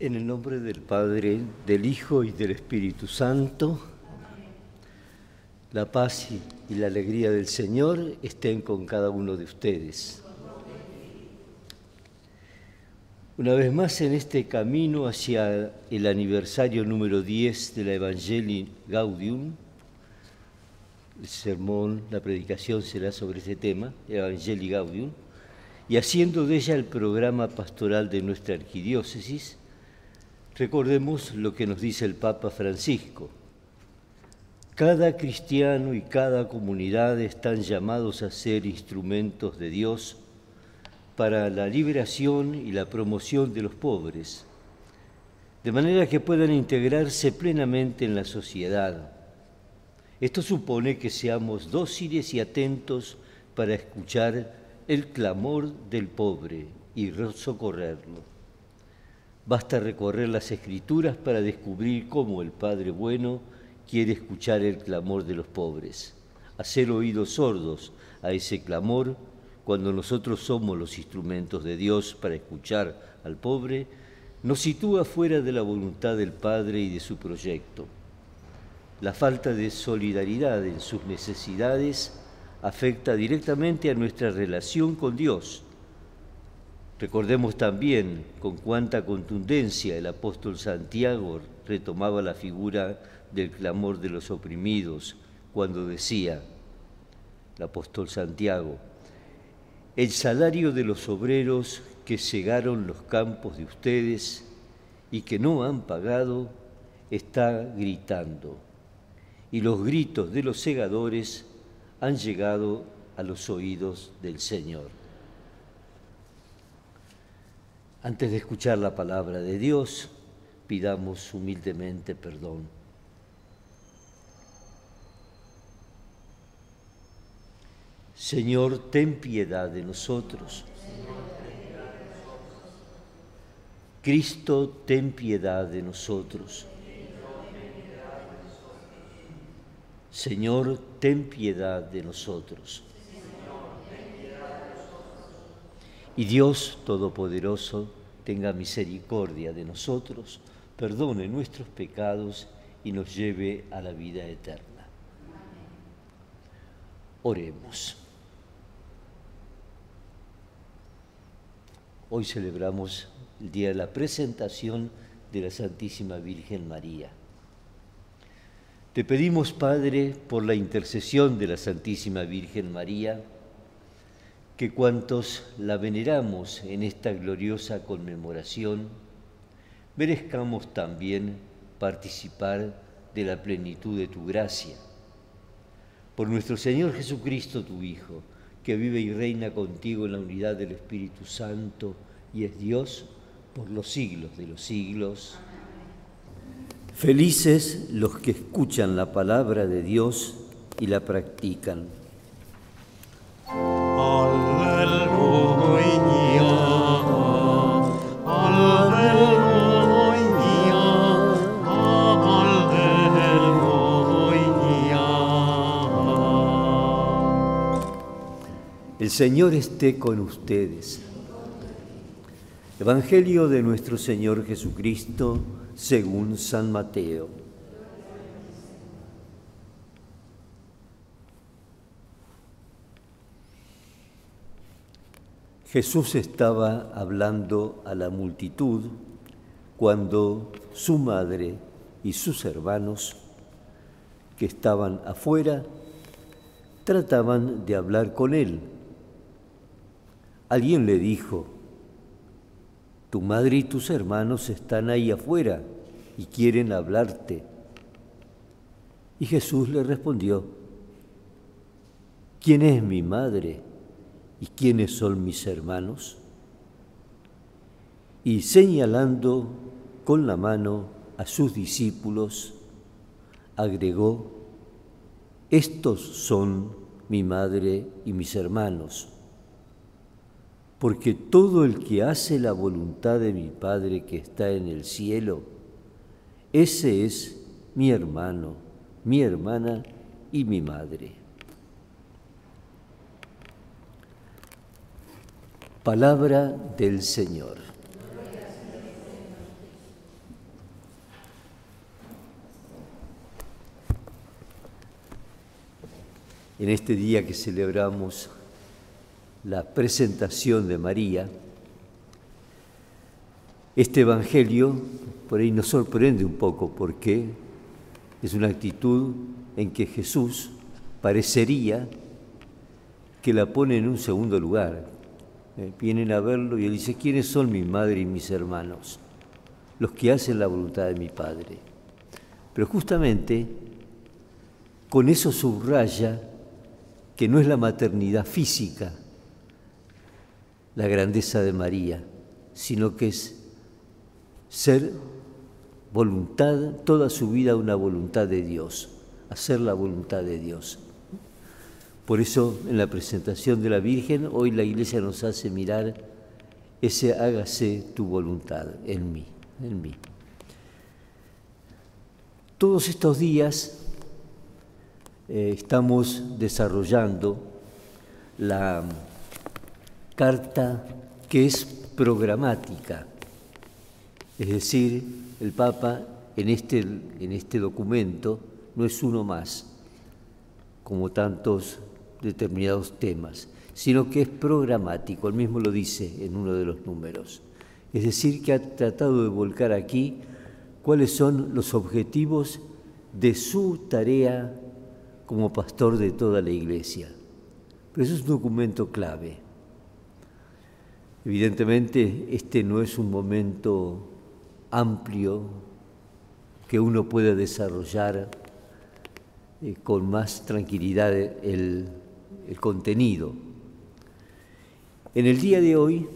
En el nombre del Padre, del Hijo y del Espíritu Santo, la paz y la alegría del Señor estén con cada uno de ustedes. Una vez más en este camino hacia el aniversario número 10 de la Evangelii Gaudium, el sermón, la predicación será sobre ese tema, Evangelii Gaudium, y haciendo de ella el programa pastoral de nuestra arquidiócesis, recordemos lo que nos dice el Papa Francisco. Cada cristiano y cada comunidad están llamados a ser instrumentos de Dios para la liberación y la promoción de los pobres, de manera que puedan integrarse plenamente en la sociedad. Esto supone que seamos dóciles y atentos para escuchar el clamor del pobre y socorrerlo. Basta recorrer las escrituras para descubrir cómo el Padre bueno quiere escuchar el clamor de los pobres, hacer oídos sordos a ese clamor cuando nosotros somos los instrumentos de Dios para escuchar al pobre, nos sitúa fuera de la voluntad del Padre y de su proyecto. La falta de solidaridad en sus necesidades afecta directamente a nuestra relación con Dios. Recordemos también con cuánta contundencia el apóstol Santiago retomaba la figura del clamor de los oprimidos cuando decía, el apóstol Santiago, el salario de los obreros que cegaron los campos de ustedes y que no han pagado está gritando, y los gritos de los segadores han llegado a los oídos del Señor. Antes de escuchar la palabra de Dios, pidamos humildemente perdón. Señor, ten piedad de nosotros. Cristo, ten piedad de nosotros. Señor, ten piedad de nosotros. Y Dios Todopoderoso tenga misericordia de nosotros, perdone nuestros pecados y nos lleve a la vida eterna. Oremos. Hoy celebramos el día de la presentación de la Santísima Virgen María. Te pedimos, Padre, por la intercesión de la Santísima Virgen María, que cuantos la veneramos en esta gloriosa conmemoración, merezcamos también participar de la plenitud de tu gracia. Por nuestro Señor Jesucristo, tu Hijo, que vive y reina contigo en la unidad del Espíritu Santo y es Dios por los siglos de los siglos. Felices los que escuchan la palabra de Dios y la practican. Señor esté con ustedes. Evangelio de nuestro Señor Jesucristo según San Mateo. Jesús estaba hablando a la multitud cuando su madre y sus hermanos, que estaban afuera, trataban de hablar con él. Alguien le dijo, tu madre y tus hermanos están ahí afuera y quieren hablarte. Y Jesús le respondió, ¿quién es mi madre y quiénes son mis hermanos? Y señalando con la mano a sus discípulos, agregó, estos son mi madre y mis hermanos porque todo el que hace la voluntad de mi Padre que está en el cielo, ese es mi hermano, mi hermana y mi madre. Palabra del Señor. En este día que celebramos la presentación de María, este Evangelio por ahí nos sorprende un poco porque es una actitud en que Jesús parecería que la pone en un segundo lugar. Eh, vienen a verlo y él dice, ¿quiénes son mi madre y mis hermanos? Los que hacen la voluntad de mi Padre. Pero justamente con eso subraya que no es la maternidad física la grandeza de María, sino que es ser voluntad, toda su vida una voluntad de Dios, hacer la voluntad de Dios. Por eso en la presentación de la Virgen hoy la Iglesia nos hace mirar ese hágase tu voluntad en mí, en mí. Todos estos días eh, estamos desarrollando la carta que es programática, es decir, el Papa en este, en este documento no es uno más, como tantos determinados temas, sino que es programático, él mismo lo dice en uno de los números. Es decir, que ha tratado de volcar aquí cuáles son los objetivos de su tarea como pastor de toda la iglesia. Pero eso es un documento clave. Evidentemente, este no es un momento amplio que uno pueda desarrollar eh, con más tranquilidad el, el, contenido. En el día de hoy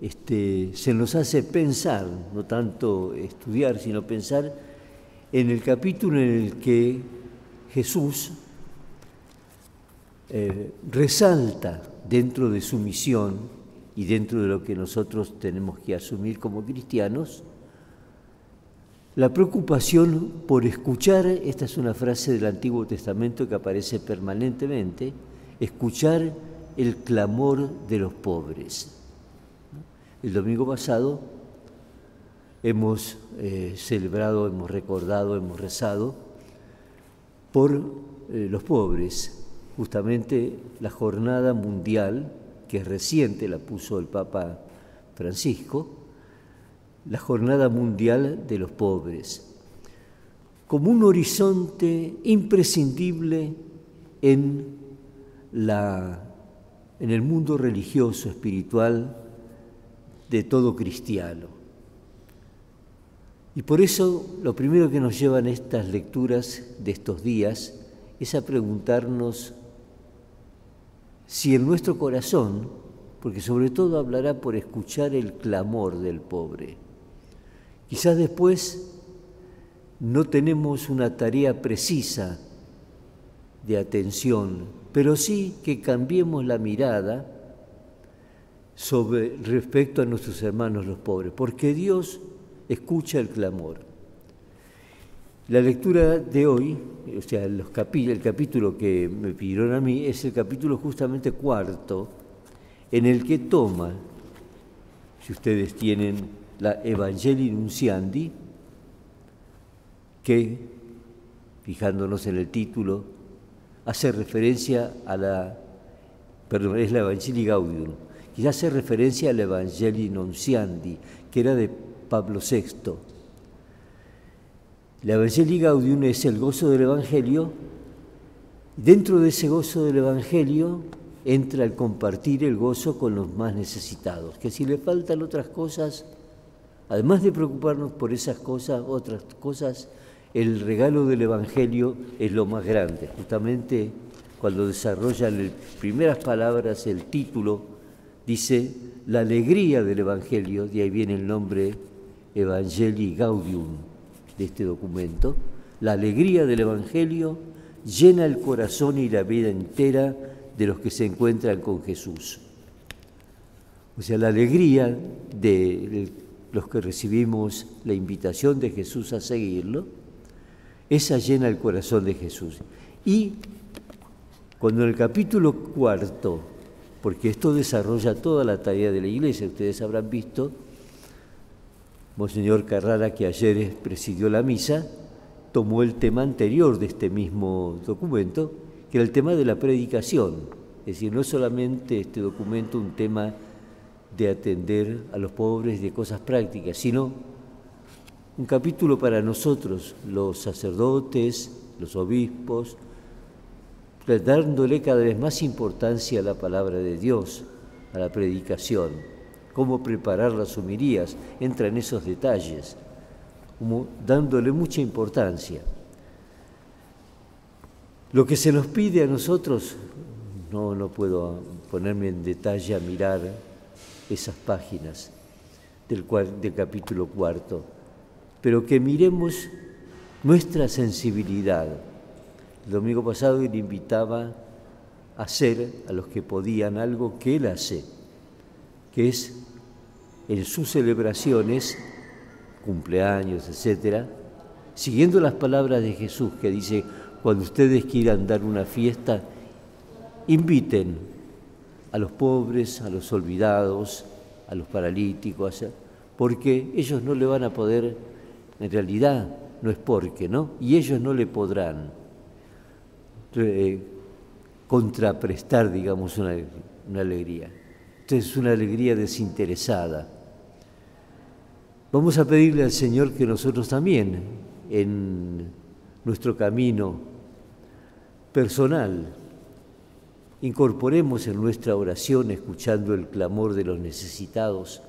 este, se nos hace pensar, no tanto estudiar, sino pensar en el capítulo en el que Jesús eh, resalta dentro de su misión y dentro de lo que nosotros tenemos que asumir como cristianos, la preocupación por escuchar, esta es una frase del Antiguo Testamento que aparece permanentemente, escuchar el clamor de los pobres. El domingo pasado hemos eh, celebrado, hemos recordado, hemos rezado por eh, los pobres, justamente la jornada mundial que reciente la puso el Papa Francisco, la Jornada Mundial de los Pobres, como un horizonte imprescindible en, la, en el mundo religioso, espiritual de todo cristiano. Y por eso lo primero que nos llevan estas lecturas de estos días es a preguntarnos si en nuestro corazón, porque sobre todo hablará por escuchar el clamor del pobre, quizás después no tenemos una tarea precisa de atención, pero sí que cambiemos la mirada sobre respecto a nuestros hermanos los pobres, porque Dios escucha el clamor. La lectura de hoy, o sea, el capítulo que me pidieron a mí, es el capítulo justamente cuarto, en el que toma, si ustedes tienen la Evangelii Nunciandi, que, fijándonos en el título, hace referencia a la, perdón, es la Evangelii Gaudium, quizás hace referencia a la Evangelii Nunciandi, que era de Pablo VI la Evangelii Gaudium es el gozo del Evangelio. Dentro de ese gozo del Evangelio entra el compartir el gozo con los más necesitados. Que si le faltan otras cosas, además de preocuparnos por esas cosas, otras cosas, el regalo del Evangelio es lo más grande. Justamente cuando desarrolla las primeras palabras, el título dice la alegría del Evangelio, de ahí viene el nombre Evangelii Gaudium de este documento, la alegría del Evangelio llena el corazón y la vida entera de los que se encuentran con Jesús. O sea, la alegría de los que recibimos la invitación de Jesús a seguirlo, esa llena el corazón de Jesús. Y cuando en el capítulo cuarto, porque esto desarrolla toda la tarea de la iglesia, ustedes habrán visto, Monseñor Carrara, que ayer presidió la misa, tomó el tema anterior de este mismo documento que era el tema de la predicación. Es decir, no solamente este documento un tema de atender a los pobres de cosas prácticas, sino un capítulo para nosotros, los sacerdotes, los obispos, dándole cada vez más importancia a la palabra de Dios, a la predicación, cómo preparar las homilías, entra en esos detalles, dándole mucha importancia. Lo que se nos pide a nosotros, no, no puedo ponerme en detalle a mirar esas páginas del, del capítulo cuarto, pero que miremos nuestra sensibilidad. El domingo pasado él invitaba a hacer a los que podían algo que él hace, que es en sus celebraciones, cumpleaños, etcétera, siguiendo las palabras de Jesús que dice, cuando ustedes quieran dar una fiesta, inviten a los pobres, a los olvidados, a los paralíticos, porque ellos no le van a poder, en realidad no es porque, ¿no? Y ellos no le podrán eh, contraprestar, digamos, una, una alegría. Entonces es una alegría desinteresada. Vamos a pedirle al Señor que nosotros también, en nuestro camino personal. Incorporemos en nuestra oración, escuchando el clamor de los necesitados,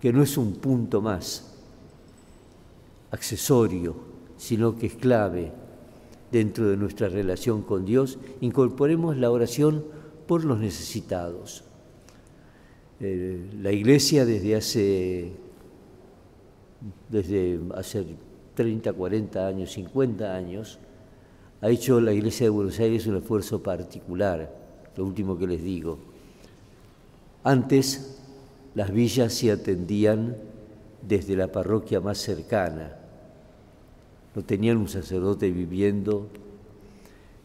que no es un punto más accesorio, sino que es clave dentro de nuestra relación con Dios. Incorporemos la oración por los necesitados. Eh, la Iglesia desde hace, desde hace 30, 40 años, 50 años, ha hecho la Iglesia de Buenos Aires un esfuerzo particular, lo último que les digo. Antes las villas se atendían desde la parroquia más cercana, no tenían un sacerdote viviendo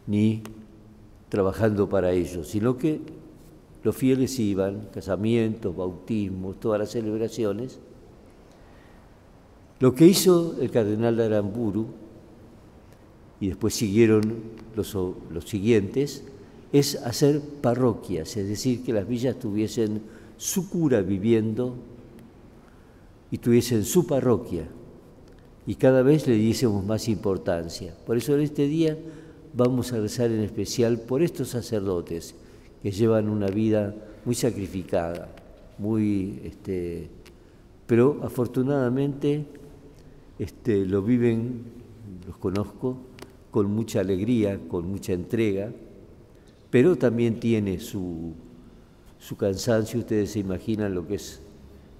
ni trabajando para ellos, sino que los fieles iban, casamientos, bautismos, todas las celebraciones. Lo que hizo el cardenal de Aramburu y después siguieron los, los siguientes, es hacer parroquias, es decir, que las villas tuviesen su cura viviendo y tuviesen su parroquia. Y cada vez le diésemos más importancia. Por eso en este día vamos a rezar en especial por estos sacerdotes que llevan una vida muy sacrificada, muy, este, pero afortunadamente este, lo viven, los conozco, con mucha alegría, con mucha entrega, pero también tiene su, su cansancio. Ustedes se imaginan lo que es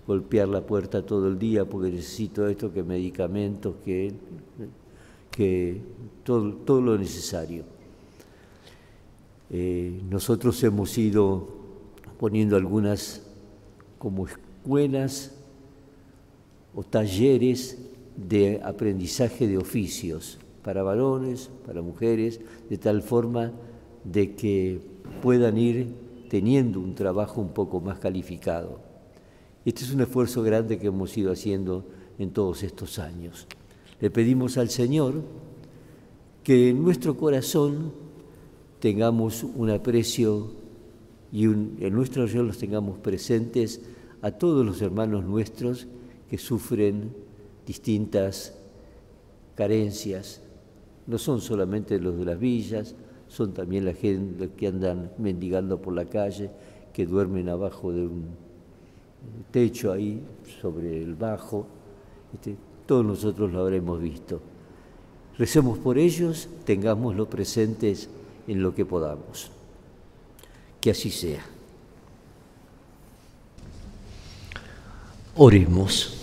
golpear la puerta todo el día porque necesito esto, que medicamentos, que, que todo, todo lo necesario. Eh, nosotros hemos ido poniendo algunas como escuelas o talleres de aprendizaje de oficios para varones, para mujeres, de tal forma de que puedan ir teniendo un trabajo un poco más calificado. Este es un esfuerzo grande que hemos ido haciendo en todos estos años. Le pedimos al Señor que en nuestro corazón tengamos un aprecio y en nuestro oración los tengamos presentes a todos los hermanos nuestros que sufren distintas carencias, no son solamente los de las villas, son también la gente que andan mendigando por la calle, que duermen abajo de un techo ahí sobre el bajo. Este, todos nosotros lo habremos visto. Recemos por ellos, tengámoslo presentes en lo que podamos. Que así sea. Oremos.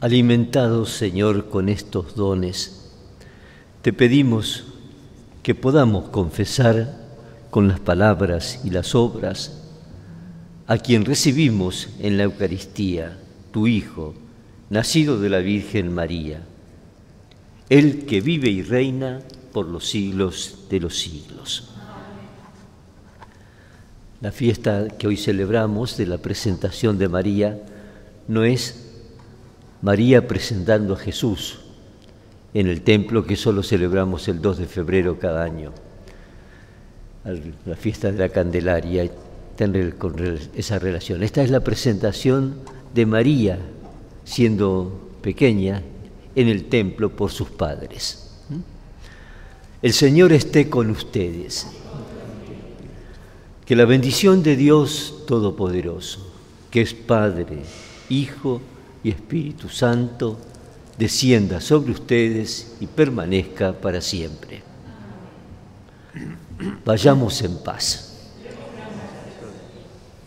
Alimentados, Señor, con estos dones, te pedimos que podamos confesar con las palabras y las obras a quien recibimos en la Eucaristía, tu Hijo, nacido de la Virgen María, el que vive y reina por los siglos de los siglos. La fiesta que hoy celebramos de la presentación de María no es María presentando a Jesús, en el templo que solo celebramos el 2 de febrero cada año, la fiesta de la Candelaria, tener con esa relación. Esta es la presentación de María, siendo pequeña, en el templo por sus padres. El Señor esté con ustedes. Que la bendición de Dios Todopoderoso, que es Padre, Hijo y Espíritu Santo, descienda sobre ustedes y permanezca para siempre. Vayamos en paz.